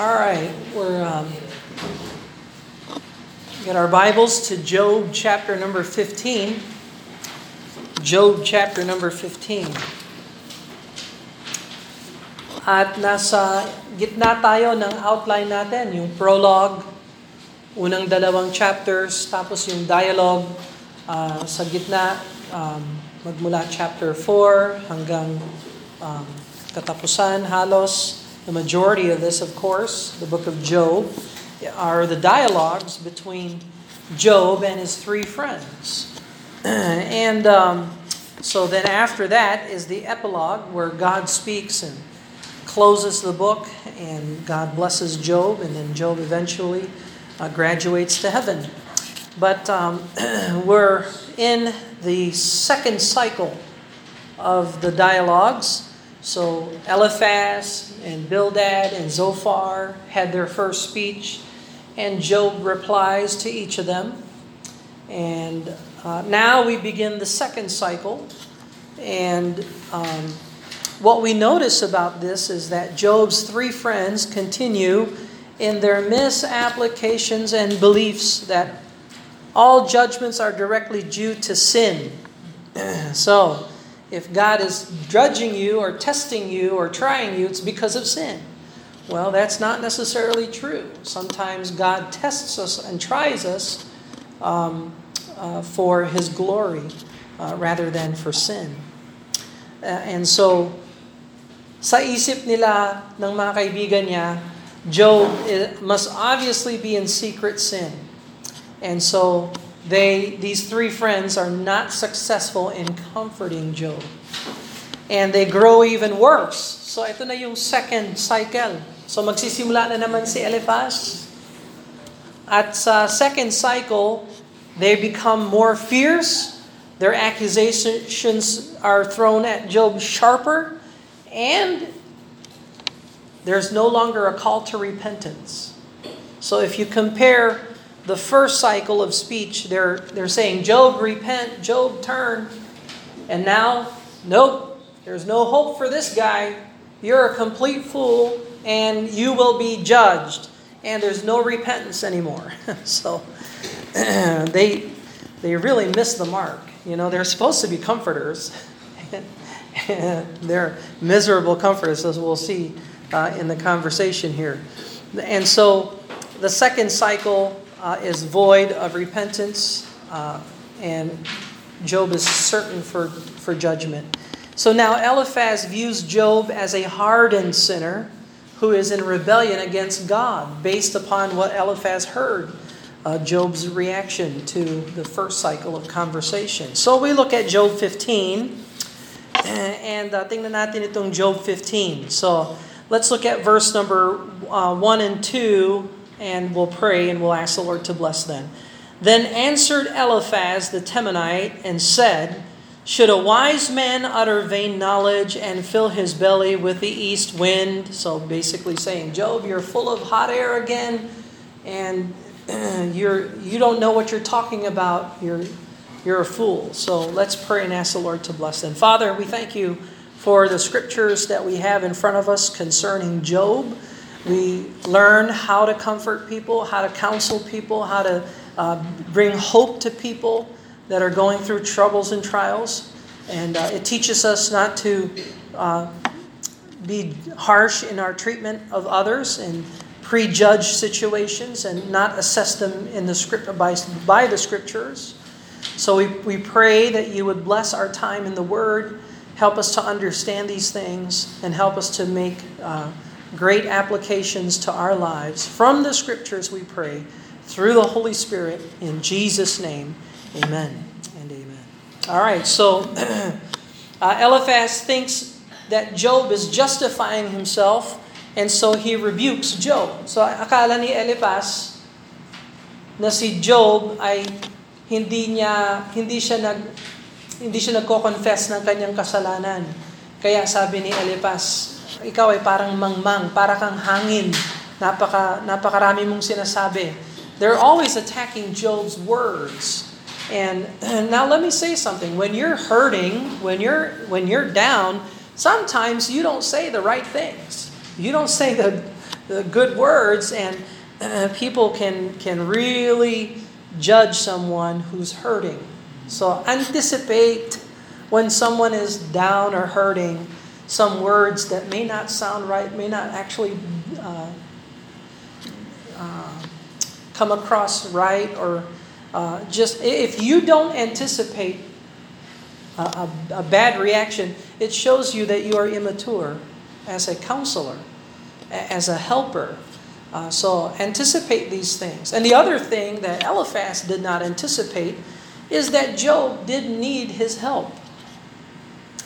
All right, we're um, get our Bibles to Job chapter number 15. Job chapter number 15. At nasa gitna tayo ng outline natin, yung prologue, unang dalawang chapters, tapos yung dialogue uh, sa gitna, um, magmula chapter 4 hanggang um, katapusan halos. The majority of this, of course, the book of Job, are the dialogues between Job and his three friends. and um, so then after that is the epilogue where God speaks and closes the book and God blesses Job, and then Job eventually uh, graduates to heaven. But um, we're in the second cycle of the dialogues. So Eliphaz and Bildad and Zophar had their first speech, and Job replies to each of them. And uh, now we begin the second cycle. And um, what we notice about this is that Job's three friends continue in their misapplications and beliefs that all judgments are directly due to sin. so, if God is judging you or testing you or trying you, it's because of sin. Well, that's not necessarily true. Sometimes God tests us and tries us um, uh, for His glory uh, rather than for sin. Uh, and so, sa isip nila ng mga kaibigan niya, Job must obviously be in secret sin. And so, they these three friends are not successful in comforting Job. And they grow even worse. So ito na yung second cycle. So magsisimula na naman si Eliphaz. At sa second cycle, they become more fierce. Their accusations are thrown at Job sharper. And there's no longer a call to repentance. So if you compare the first cycle of speech, they're, they're saying, Job, repent, Job, turn. And now, nope, there's no hope for this guy. You're a complete fool, and you will be judged. And there's no repentance anymore. so they, they really miss the mark. You know, they're supposed to be comforters. they're miserable comforters, as we'll see uh, in the conversation here. And so the second cycle uh, is void of repentance, uh, and Job is certain for, for judgment. So now Eliphaz views Job as a hardened sinner who is in rebellion against God, based upon what Eliphaz heard. Uh, Job's reaction to the first cycle of conversation. So we look at Job 15, and uh, tingnan natin itong Job 15. So let's look at verse number uh, 1 and 2 and we'll pray and we'll ask the Lord to bless them. Then answered Eliphaz the Temanite and said, Should a wise man utter vain knowledge and fill his belly with the east wind? So basically saying, Job, you're full of hot air again, and you're you don't know what you're talking about. You're you're a fool. So let's pray and ask the Lord to bless them. Father, we thank you for the scriptures that we have in front of us concerning Job. We learn how to comfort people, how to counsel people, how to uh, bring hope to people that are going through troubles and trials. And uh, it teaches us not to uh, be harsh in our treatment of others and prejudge situations and not assess them in the script by, by the scriptures. So we, we pray that you would bless our time in the Word, help us to understand these things, and help us to make uh, great applications to our lives from the scriptures, we pray, through the Holy Spirit, in Jesus' name. Amen and amen. All right, so uh, Eliphaz thinks that Job is justifying himself, and so he rebukes Job. So akala ni Eliphaz na si Job ay hindi niya hindi siya nag hindi siya nagko-confess ng kanyang kasalanan. Kaya sabi ni Eliphaz, ikaw ay parang mangmang, para kang hangin. Napaka, napakarami mong sinasabi. They're always attacking Job's words. And, and now let me say something. When you're hurting, when you're when you're down, sometimes you don't say the right things. You don't say the the good words, and uh, people can can really judge someone who's hurting. So anticipate when someone is down or hurting some words that may not sound right, may not actually uh, uh, come across right, or uh, just if you don't anticipate a, a, a bad reaction, it shows you that you are immature as a counselor, as a helper. Uh, so anticipate these things. And the other thing that Eliphaz did not anticipate is that Job didn't need his help.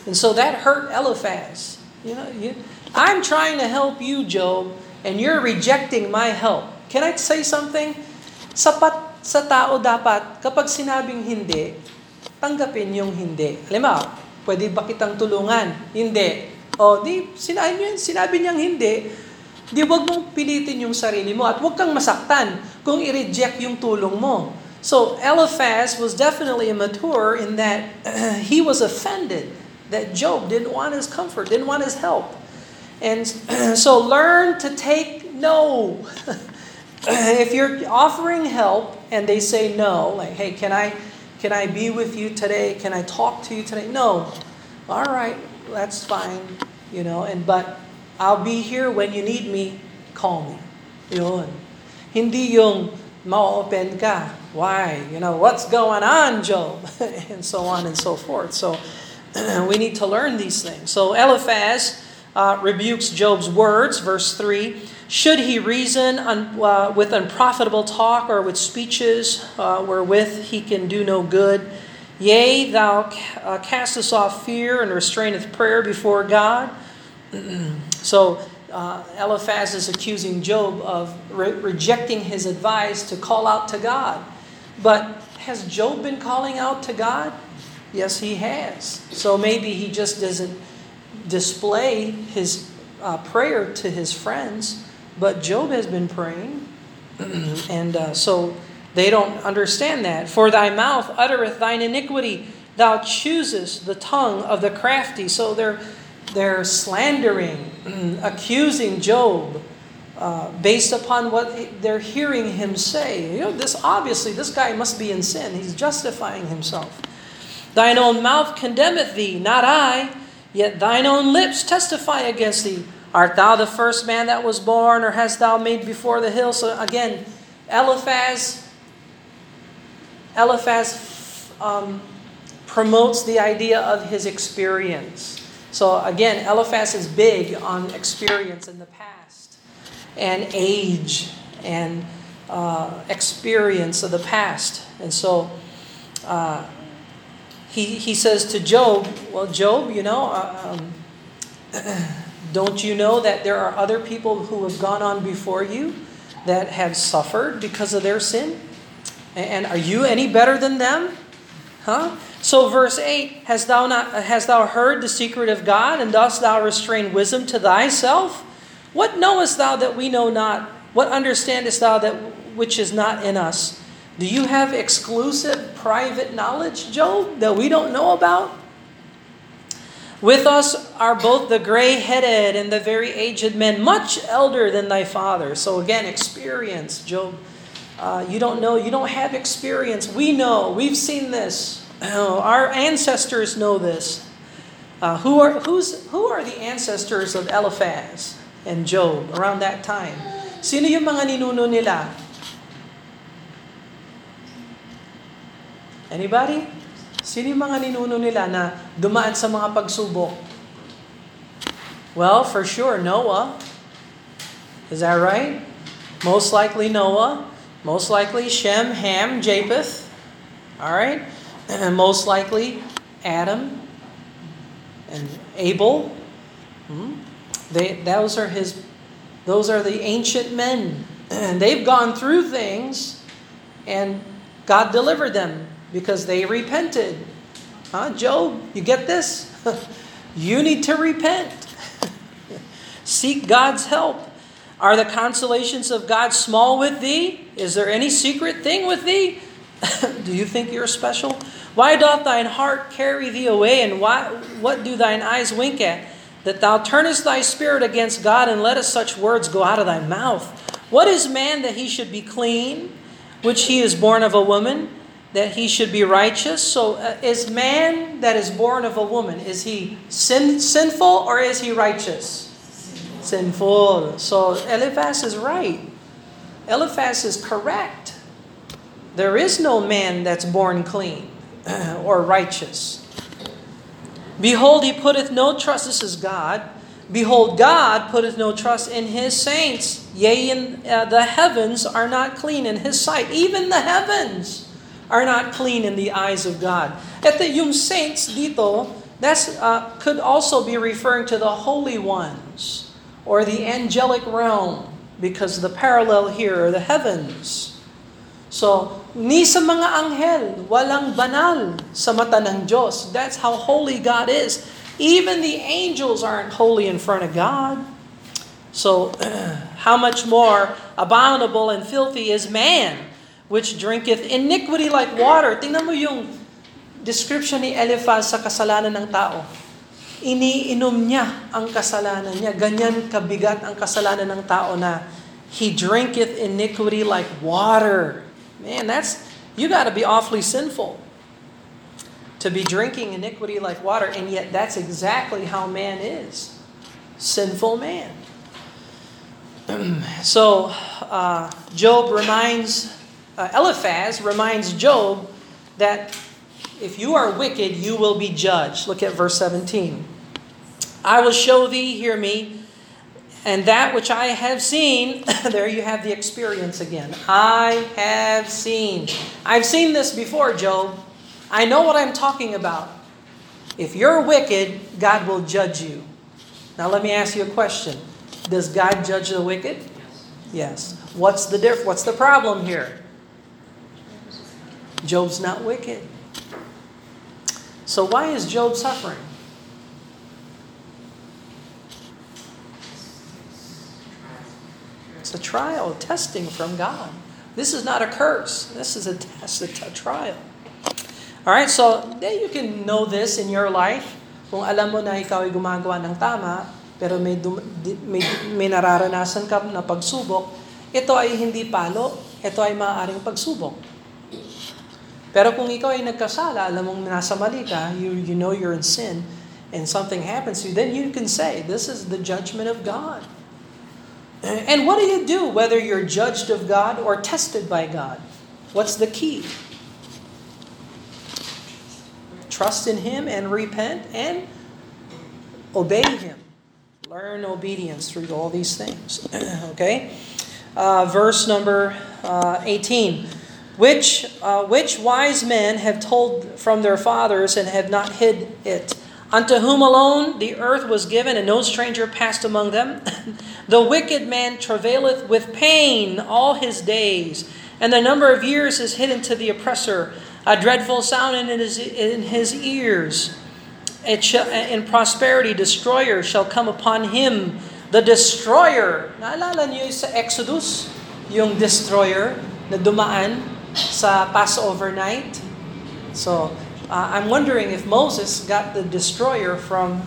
And so that hurt Eliphaz. You know, you, I'm trying to help you, Job, and you're rejecting my help. Can I say something? Sapat sa tao dapat, kapag sinabing hindi, tanggapin yung hindi. Halimbawa, pwede ba kitang tulungan? Hindi. O, di, sinabi, sinabi niyang hindi, di wag mong pilitin yung sarili mo at wag kang masaktan kung i-reject yung tulong mo. So Eliphaz was definitely immature in that uh, he was offended that Job didn't want his comfort, didn't want his help. And so learn to take no. if you're offering help and they say no, like, hey, can I can I be with you today? Can I talk to you today? No. All right, that's fine. You know, and but I'll be here when you need me. Call me. Yun. Hindi yung ma-open ka. Why? You know, what's going on, Job? and so on and so forth. So we need to learn these things. So Eliphaz uh, rebukes Job's words, verse 3. Should he reason un, uh, with unprofitable talk or with speeches uh, wherewith he can do no good? Yea, thou uh, castest off fear and restraineth prayer before God. so uh, Eliphaz is accusing Job of re- rejecting his advice to call out to God. But has Job been calling out to God? Yes, he has. So maybe he just doesn't display his uh, prayer to his friends, but Job has been praying. and uh, so they don't understand that. For thy mouth uttereth thine iniquity, thou choosest the tongue of the crafty. So they're, they're slandering, accusing Job uh, based upon what they're hearing him say. You know, this obviously, this guy must be in sin. He's justifying himself. Thine own mouth condemneth thee, not I, yet thine own lips testify against thee. Art thou the first man that was born, or hast thou made before the hill? So again, Eliphaz, Eliphaz um, promotes the idea of his experience. So again, Eliphaz is big on experience in the past and age and uh, experience of the past. And so uh, he, he says to Job, Well, Job, you know, uh, um, don't you know that there are other people who have gone on before you that have suffered because of their sin? And are you any better than them? Huh? So verse 8, hast thou not hast thou heard the secret of God, and dost thou restrain wisdom to thyself? What knowest thou that we know not? What understandest thou that which is not in us? Do you have exclusive private knowledge, Job, that we don't know about? With us are both the gray headed and the very aged men, much elder than thy father. So again, experience, Job. Uh, you don't know, you don't have experience. We know, we've seen this. our ancestors know this. Uh, who are who's who are the ancestors of Eliphaz? and Job around that time. Sino yung mga ninuno nila? Anybody? Sino yung mga ninuno nila na dumaan sa mga pagsubok? Well, for sure, Noah. Is that right? Most likely Noah. Most likely Shem, Ham, Japheth. All right? And most likely Adam and Abel. Hmm? They, those are his, those are the ancient men, and they've gone through things, and God delivered them because they repented. Huh, Job? You get this? you need to repent. Seek God's help. Are the consolations of God small with thee? Is there any secret thing with thee? do you think you're special? Why doth thine heart carry thee away, and why, what do thine eyes wink at? that thou turnest thy spirit against God, and lettest such words go out of thy mouth? What is man that he should be clean, which he is born of a woman, that he should be righteous? So, uh, is man that is born of a woman, is he sin, sinful or is he righteous? Sinful. So, Eliphaz is right. Eliphaz is correct. There is no man that's born clean or righteous. Behold, he putteth no trust, this is God. Behold, God putteth no trust in his saints. Yea, in, uh, the heavens are not clean in his sight. Even the heavens are not clean in the eyes of God. At the yung saints dito, that's uh, could also be referring to the holy ones or the angelic realm because the parallel here are the heavens. So, ni sa mga anghel, walang banal sa mata ng Diyos. That's how holy God is. Even the angels aren't holy in front of God. So, how much more abominable and filthy is man, which drinketh iniquity like water. Tingnan mo yung description ni Eliphaz sa kasalanan ng tao. Iniinom niya ang kasalanan niya. Ganyan kabigat ang kasalanan ng tao na he drinketh iniquity like water. Man, that's you got to be awfully sinful to be drinking iniquity like water, and yet that's exactly how man is. Sinful man. so, uh, Job reminds, uh, Eliphaz reminds Job that if you are wicked, you will be judged. Look at verse 17. I will show thee, hear me, and that which I have seen, there you have the experience again. I have seen. I've seen this before, Job. I know what I'm talking about. If you're wicked, God will judge you. Now let me ask you a question. Does God judge the wicked? Yes. What's the diff- what's the problem here? Job's not wicked. So why is Job suffering? It's a trial, a testing from God. This is not a curse. This is a test, a, t- a trial. All right, so then you can know this in your life. Kung alam mo na ikaw ay gumagawa ng tama, pero may, dum, may, may nararanasan ka na pagsubok, ito ay hindi palo, ito ay maaaring pagsubok. Pero kung ikaw ay nagkasala, alam mong nasa mali ka, you, you know you're in sin, and something happens to you, then you can say, this is the judgment of God. And what do you do whether you're judged of God or tested by God? What's the key? Trust in Him and repent and obey Him. Learn obedience through all these things. okay? Uh, verse number uh, 18. Which, uh, which wise men have told from their fathers and have not hid it? Unto whom alone the earth was given, and no stranger passed among them. the wicked man travaileth with pain all his days, and the number of years is hidden to the oppressor. A dreadful sound in his, in his ears. It shall, in prosperity, destroyer shall come upon him. The destroyer. Naalala niyo sa Exodus? Yung destroyer na dumaan sa Passover night. So, uh, I'm wondering if Moses got the destroyer from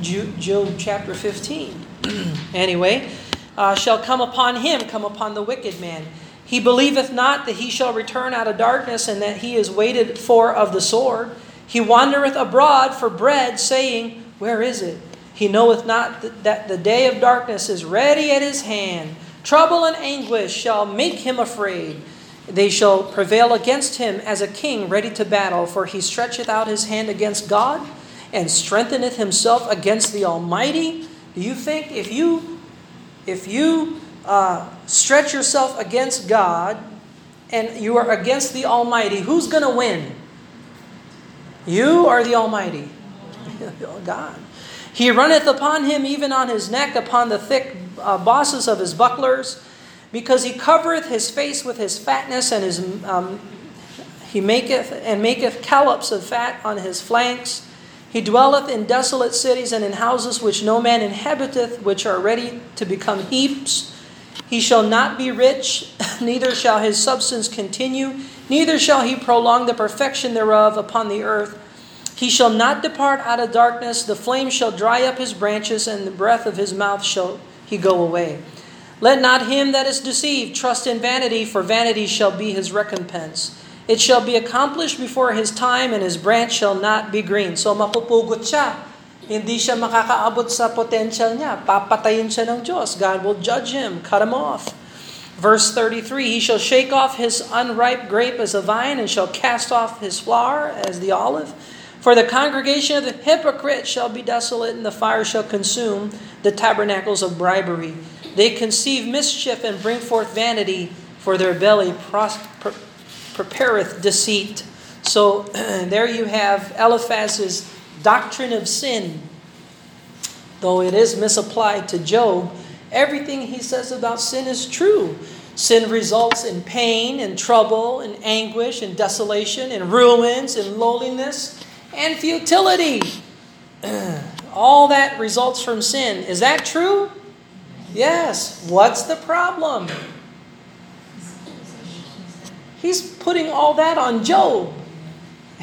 Job chapter 15. anyway, uh, shall come upon him, come upon the wicked man. He believeth not that he shall return out of darkness, and that he is waited for of the sword. He wandereth abroad for bread, saying, Where is it? He knoweth not that the day of darkness is ready at his hand. Trouble and anguish shall make him afraid. They shall prevail against him as a king ready to battle, for he stretcheth out his hand against God and strengtheneth himself against the Almighty. Do you think if you if you uh, stretch yourself against God and you are against the Almighty, who's going to win? You or the Almighty? God. He runneth upon him even on his neck, upon the thick uh, bosses of his bucklers, because he covereth his face with his fatness, and his um, he maketh and maketh collops of fat on his flanks. He dwelleth in desolate cities and in houses which no man inhabiteth, which are ready to become heaps. He shall not be rich, neither shall his substance continue, neither shall he prolong the perfection thereof upon the earth. He shall not depart out of darkness, the flame shall dry up his branches, and the breath of his mouth shall he go away. Let not him that is deceived trust in vanity, for vanity shall be his recompense. It shall be accomplished before his time, and his branch shall not be green. So mapupugot siya. Hindi siya makakaabot sa potential niya. Papatayin siya ng Diyos. God will judge him, cut him off. Verse 33, He shall shake off his unripe grape as a vine, and shall cast off his flower as the olive. For the congregation of the hypocrite shall be desolate, and the fire shall consume the tabernacles of bribery. They conceive mischief and bring forth vanity, for their belly pros- pre- prepareth deceit. So there you have Eliphaz's doctrine of sin. Though it is misapplied to Job, everything he says about sin is true. Sin results in pain and trouble and anguish and desolation and ruins and lowliness and futility. All that results from sin. Is that true? Yes. What's the problem? He's putting all that on Job.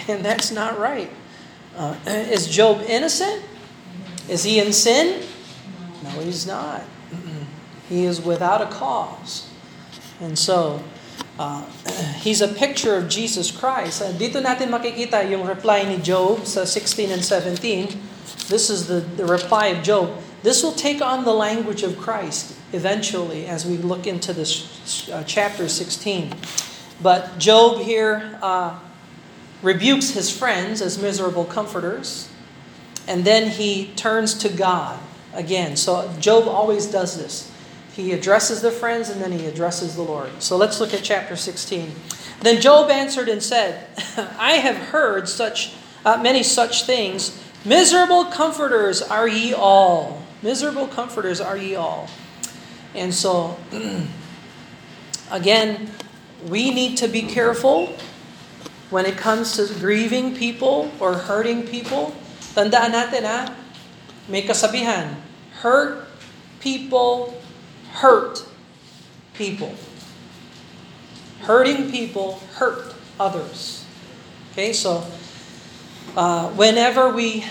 And that's not right. Uh, is Job innocent? Is he in sin? No, he's not. He is without a cause. And so, Uh, he's a picture of Jesus Christ. Uh, dito natin makikita yung reply ni Job sa 16 and 17. This is the, the reply of Job. This will take on the language of Christ eventually as we look into this uh, chapter 16. But Job here uh, rebukes his friends as miserable comforters, and then he turns to God again. So Job always does this. He addresses the friends and then he addresses the Lord. So let's look at chapter 16. Then Job answered and said, I have heard such uh, many such things. Miserable comforters are ye all. Miserable comforters are ye all. And so, again, we need to be careful when it comes to grieving people or hurting people. Tandaan natin ha, may kasabihan, hurt people hurt people. Hurting people hurt others. Okay, so uh, whenever we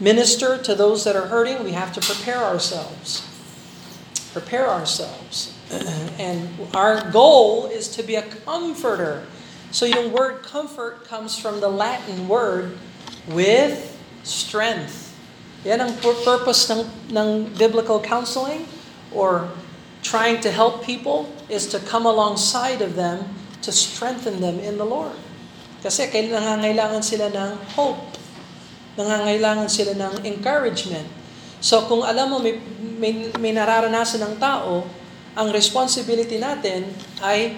minister to those that are hurting, we have to prepare ourselves. Prepare ourselves. and our goal is to be a comforter. So yung word comfort comes from the Latin word with strength. Yan ang purpose ng, ng biblical counseling or trying to help people is to come alongside of them to strengthen them in the Lord. Kasi nangangailangan sila ng hope. Nangangailangan sila ng encouragement. So kung alam mo may, may, may nararanasan ng tao, ang responsibility natin ay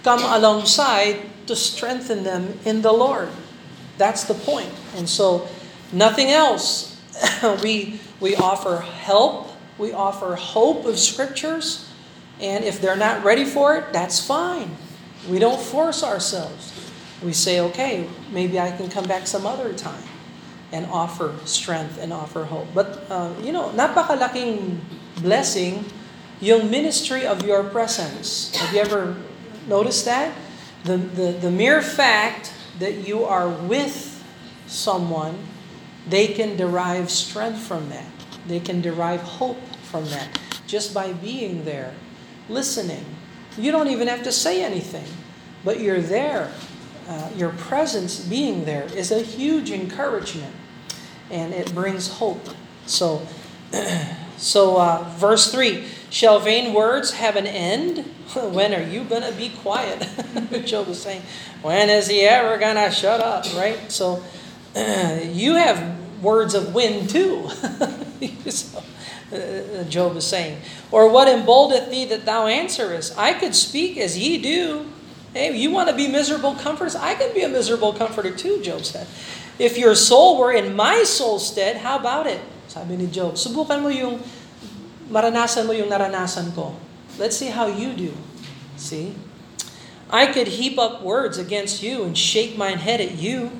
come alongside to strengthen them in the Lord. That's the point. And so nothing else. we we offer help, we offer hope of scriptures, and if they're not ready for it, that's fine. We don't force ourselves. We say, okay, maybe I can come back some other time and offer strength and offer hope. But, uh, you know, napakalaking blessing yung ministry of your presence. Have you ever noticed that? The, the, the mere fact that you are with someone, they can derive strength from that. They can derive hope from that just by being there, listening. You don't even have to say anything, but you're there uh, your presence being there is a huge encouragement and it brings hope. So, so uh, verse 3 Shall vain words have an end? when are you going to be quiet? Job was saying, When is he ever going to shut up? Right? So, you have words of wind too. so, uh, Job is saying, Or what emboldeneth thee that thou answerest? I could speak as ye do. Hey, you want to be miserable comforters? I can be a miserable comforter too, Job said. If your soul were in my soul's stead, how about it? Sabi ni Job, subukan mo yung, maranasan mo yung naranasan ko. Let's see how you do. See? I could heap up words against you and shake mine head at you,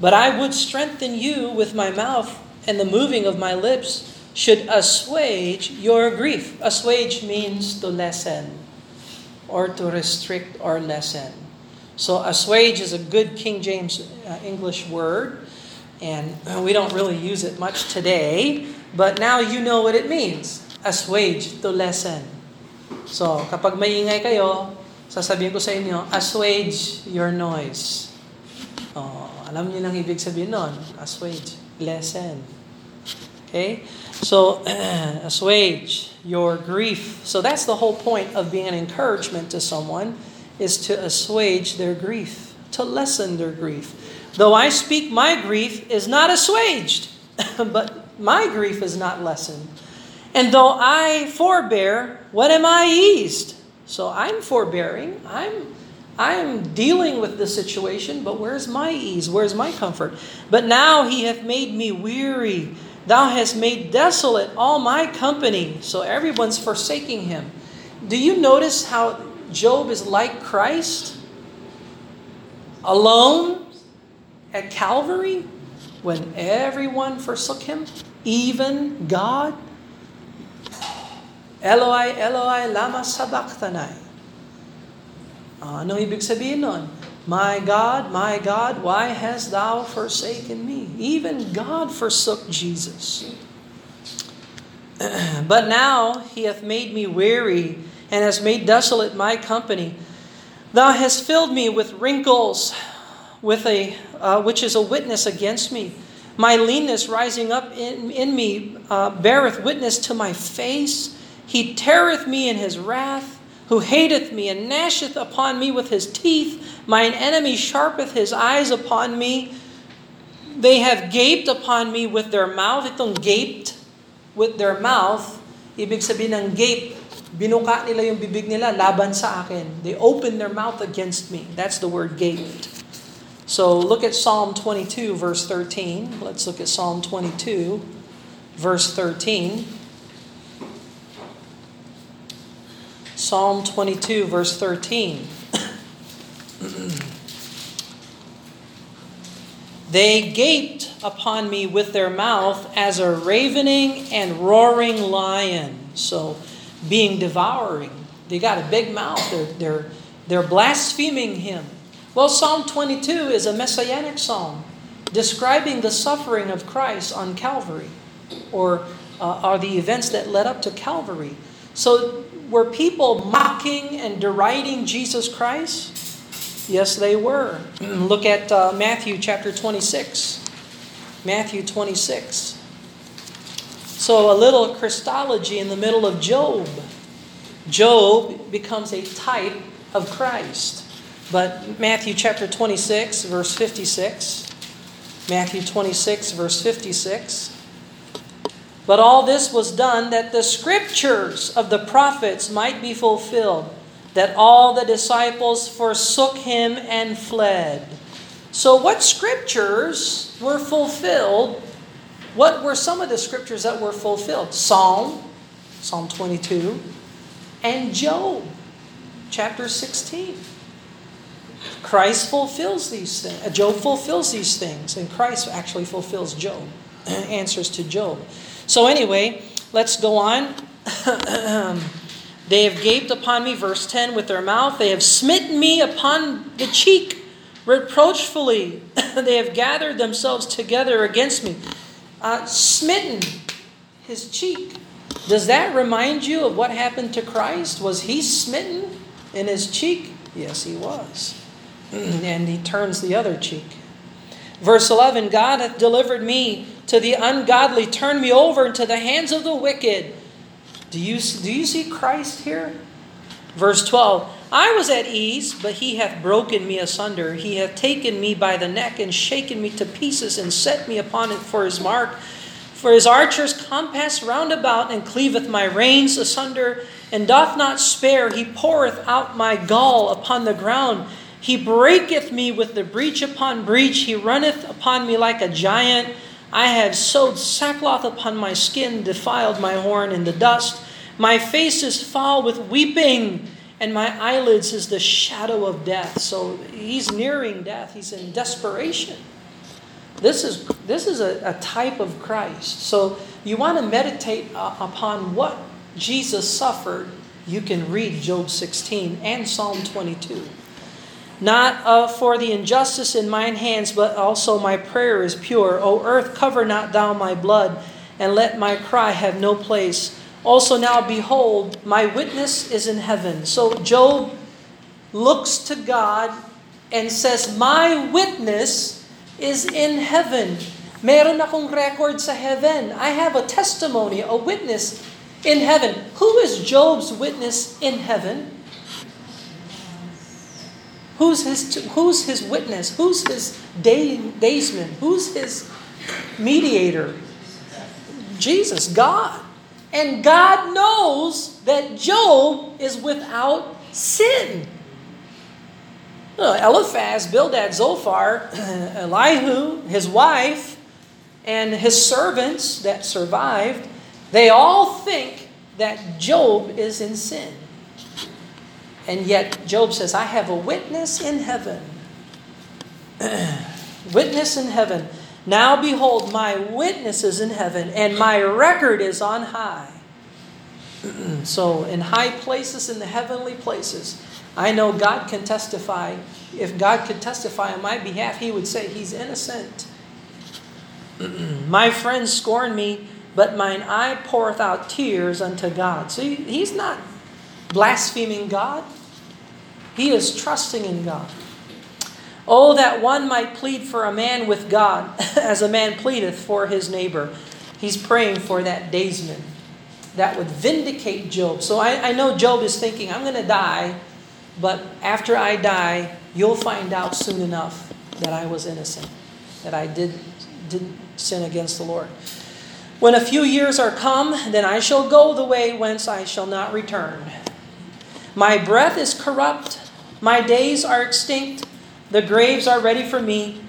but I would strengthen you with my mouth, and the moving of my lips should assuage your grief. Assuage means to lessen or to restrict or lessen. So assuage is a good King James uh, English word, and we don't really use it much today, but now you know what it means. Assuage, to lessen. So kapag maingay kayo, sasabihin ko sa inyo, assuage your noise. Oh, alam niyo nang ibig sabihin nun. Assuage, lessen. Okay? So, uh, assuage your grief. So that's the whole point of being an encouragement to someone is to assuage their grief, to lessen their grief. Though I speak, my grief is not assuaged, but my grief is not lessened. And though I forbear, what am I eased? So I'm forbearing. I'm I'm dealing with the situation, but where's my ease? Where's my comfort? But now he hath made me weary. Thou hast made desolate all my company. So everyone's forsaking him. Do you notice how Job is like Christ, alone at Calvary when everyone forsook him, even God. Eloi, Eloi, lama sabachthani. Uh, anong ibig sabihin nun? My God, my God, why hast thou forsaken me? Even God forsook Jesus. but now he hath made me weary and has made desolate my company. Thou hast filled me with wrinkles, with a uh, which is a witness against me. My leanness rising up in, in me uh, beareth witness to my face. He teareth me in his wrath, who hateth me and gnasheth upon me with his teeth. Mine enemy sharpeth his eyes upon me. They have gaped upon me with their mouth. Itong gaped with their mouth, ibig sabihin ng gape, binuka nila yung bibig nila laban sa akin. They opened their mouth against me. That's the word gaped. So look at Psalm 22, verse 13. Let's look at Psalm 22, verse 13. Psalm 22, verse 13. They gaped upon me with their mouth as a ravening and roaring lion. So, being devouring. They got a big mouth. They're, they're, they're blaspheming him. Well, Psalm 22 is a messianic psalm describing the suffering of Christ on Calvary or uh, are the events that led up to Calvary. So, were people mocking and deriding Jesus Christ? Yes, they were. Look at uh, Matthew chapter 26. Matthew 26. So, a little Christology in the middle of Job. Job becomes a type of Christ. But Matthew chapter 26, verse 56. Matthew 26, verse 56. But all this was done that the scriptures of the prophets might be fulfilled, that all the disciples forsook him and fled. So, what scriptures were fulfilled? What were some of the scriptures that were fulfilled? Psalm, Psalm 22, and Job, chapter 16. Christ fulfills these things. Job fulfills these things, and Christ actually fulfills Job, answers to Job. So, anyway, let's go on. they have gaped upon me, verse 10, with their mouth. They have smitten me upon the cheek reproachfully. they have gathered themselves together against me. Uh, smitten his cheek. Does that remind you of what happened to Christ? Was he smitten in his cheek? Yes, he was. Mm, and he turns the other cheek. Verse 11 God hath delivered me to the ungodly, turned me over into the hands of the wicked. Do you, do you see Christ here? Verse 12 I was at ease, but he hath broken me asunder. He hath taken me by the neck and shaken me to pieces and set me upon it for his mark. For his archers compass round about and cleaveth my reins asunder and doth not spare. He poureth out my gall upon the ground. He breaketh me with the breach upon breach. He runneth upon me like a giant. I have sewed sackcloth upon my skin, defiled my horn in the dust. My face is foul with weeping, and my eyelids is the shadow of death. So he's nearing death. He's in desperation. This is this is a, a type of Christ. So you want to meditate uh, upon what Jesus suffered. You can read Job 16 and Psalm 22. Not uh, for the injustice in mine hands, but also my prayer is pure. O earth, cover not thou my blood, and let my cry have no place. Also now, behold, my witness is in heaven. So Job looks to God and says, My witness is in heaven. Meron akong record sa heaven. I have a testimony, a witness in heaven. Who is Job's witness in heaven? Who's his, who's his witness? Who's his day, daysman? Who's his mediator? Jesus, God. And God knows that Job is without sin. Eliphaz, Bildad, Zophar, Elihu, his wife, and his servants that survived, they all think that Job is in sin. And yet, Job says, I have a witness in heaven. witness in heaven. Now behold, my witness is in heaven, and my record is on high. so, in high places, in the heavenly places, I know God can testify. If God could testify on my behalf, He would say, He's innocent. my friends scorn me, but mine eye poureth out tears unto God. See, He's not blaspheming God. He is trusting in God. Oh, that one might plead for a man with God as a man pleadeth for his neighbor. He's praying for that daysman that would vindicate Job. So I, I know Job is thinking, I'm going to die, but after I die, you'll find out soon enough that I was innocent, that I did, didn't sin against the Lord. When a few years are come, then I shall go the way whence I shall not return. My breath is corrupt, my days are extinct, the graves are ready for me.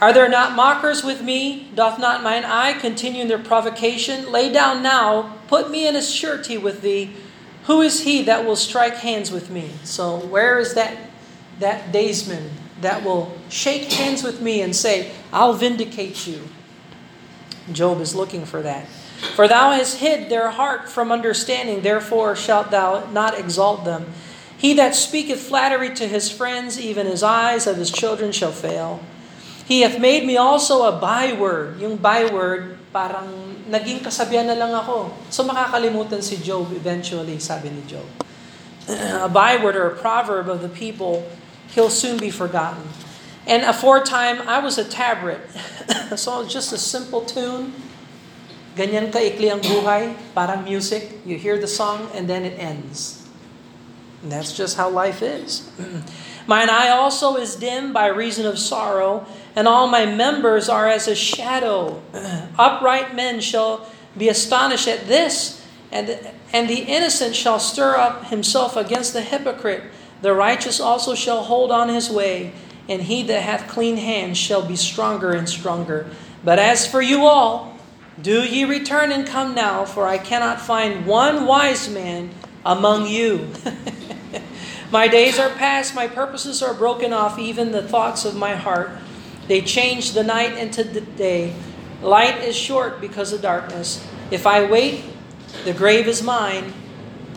Are there not mockers with me? Doth not mine eye continue in their provocation? Lay down now, put me in a surety with thee. Who is he that will strike hands with me? So where is that that daysman that will shake hands with me and say, I'll vindicate you? Job is looking for that. For thou hast hid their heart from understanding, therefore shalt thou not exalt them. He that speaketh flattery to his friends, even his eyes of his children shall fail. He hath made me also a byword. Yung byword, parang naging kasabihan na lang ako. So makakalimutan si Job eventually, sabi ni Job. a byword or a proverb of the people, he'll soon be forgotten. And aforetime, I was a tabret. so just a simple tune. Ganyan kaikli ang buhay, parang music. You hear the song and then it ends. And that's just how life is. Mine eye also is dim by reason of sorrow, and all my members are as a shadow. Upright men shall be astonished at this, and, and the innocent shall stir up himself against the hypocrite. The righteous also shall hold on his way, and he that hath clean hands shall be stronger and stronger. But as for you all, do ye return and come now, for I cannot find one wise man among you. My days are past, my purposes are broken off, even the thoughts of my heart. They change the night into the day. Light is short because of darkness. If I wait, the grave is mine,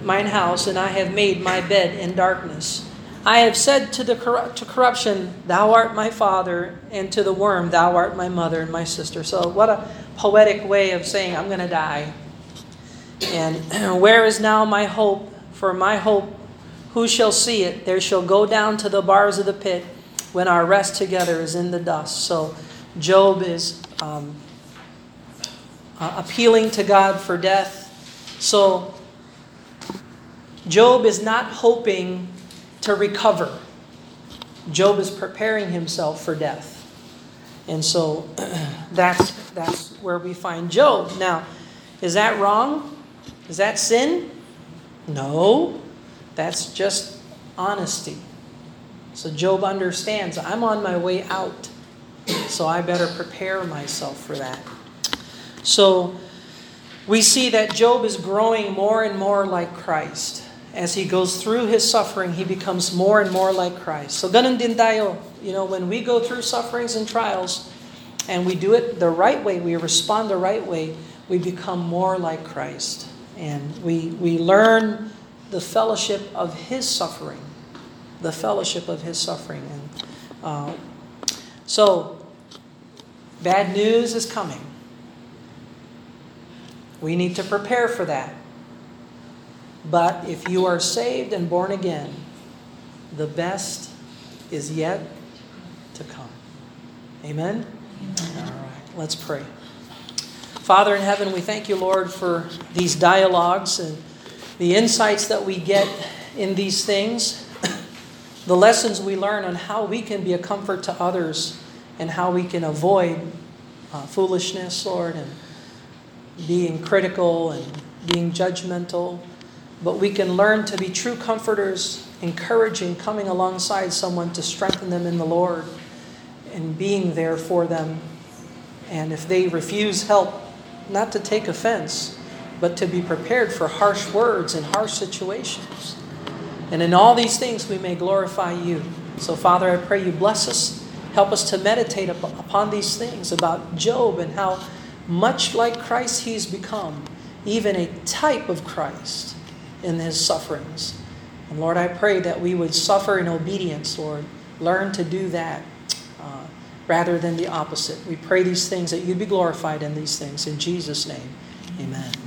mine house, and I have made my bed in darkness. I have said to the to corruption, Thou art my father, and to the worm, Thou art my mother and my sister. So, what a poetic way of saying, I'm going to die. And where is now my hope? For my hope who shall see it? There shall go down to the bars of the pit when our rest together is in the dust. So Job is um, uh, appealing to God for death. So Job is not hoping to recover. Job is preparing himself for death. And so that's that's where we find Job. Now, is that wrong? Is that sin? No. That's just honesty. So Job understands I'm on my way out, so I better prepare myself for that. So we see that Job is growing more and more like Christ. As he goes through his suffering, he becomes more and more like Christ. So ganun din tayo. You know, when we go through sufferings and trials, and we do it the right way, we respond the right way, we become more like Christ. And we, we learn the fellowship of his suffering. the fellowship of his suffering. And uh, so, bad news is coming. We need to prepare for that. But if you are saved and born again, the best is yet to come. Amen? All right, let's pray. Father in heaven, we thank you, Lord, for these dialogues and the insights that we get in these things, the lessons we learn on how we can be a comfort to others and how we can avoid uh, foolishness, Lord, and being critical and being judgmental. But we can learn to be true comforters, encouraging, coming alongside someone to strengthen them in the Lord and being there for them. And if they refuse help, not to take offense, but to be prepared for harsh words and harsh situations. And in all these things, we may glorify you. So, Father, I pray you bless us. Help us to meditate upon these things about Job and how much like Christ he's become, even a type of Christ in his sufferings. And Lord, I pray that we would suffer in obedience, Lord. Learn to do that uh, rather than the opposite. We pray these things that you'd be glorified in these things. In Jesus' name, amen.